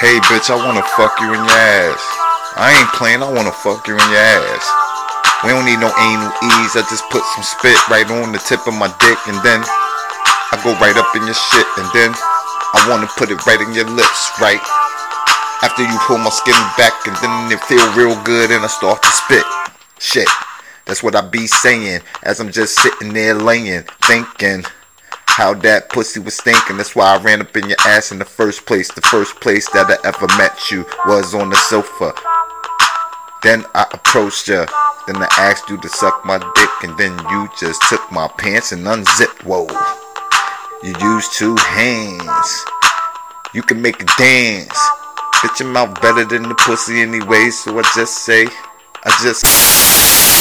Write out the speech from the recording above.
Hey bitch, I wanna fuck you in your ass. I ain't playing, I wanna fuck you in your ass. We don't need no anal ease, I just put some spit right on the tip of my dick and then I go right up in your shit and then I wanna put it right in your lips, right? After you pull my skin back and then it feel real good and I start to spit. Shit. That's what I be saying as I'm just sitting there laying, thinking how that pussy was stinking. That's why I ran up in your ass in the first place. The first place that I ever met you was on the sofa. Then I approached you. Then I asked you to suck my dick, and then you just took my pants and unzipped. Whoa. You used two hands. You can make a dance. Bitch, your mouth better than the pussy anyway, so I just say, I just.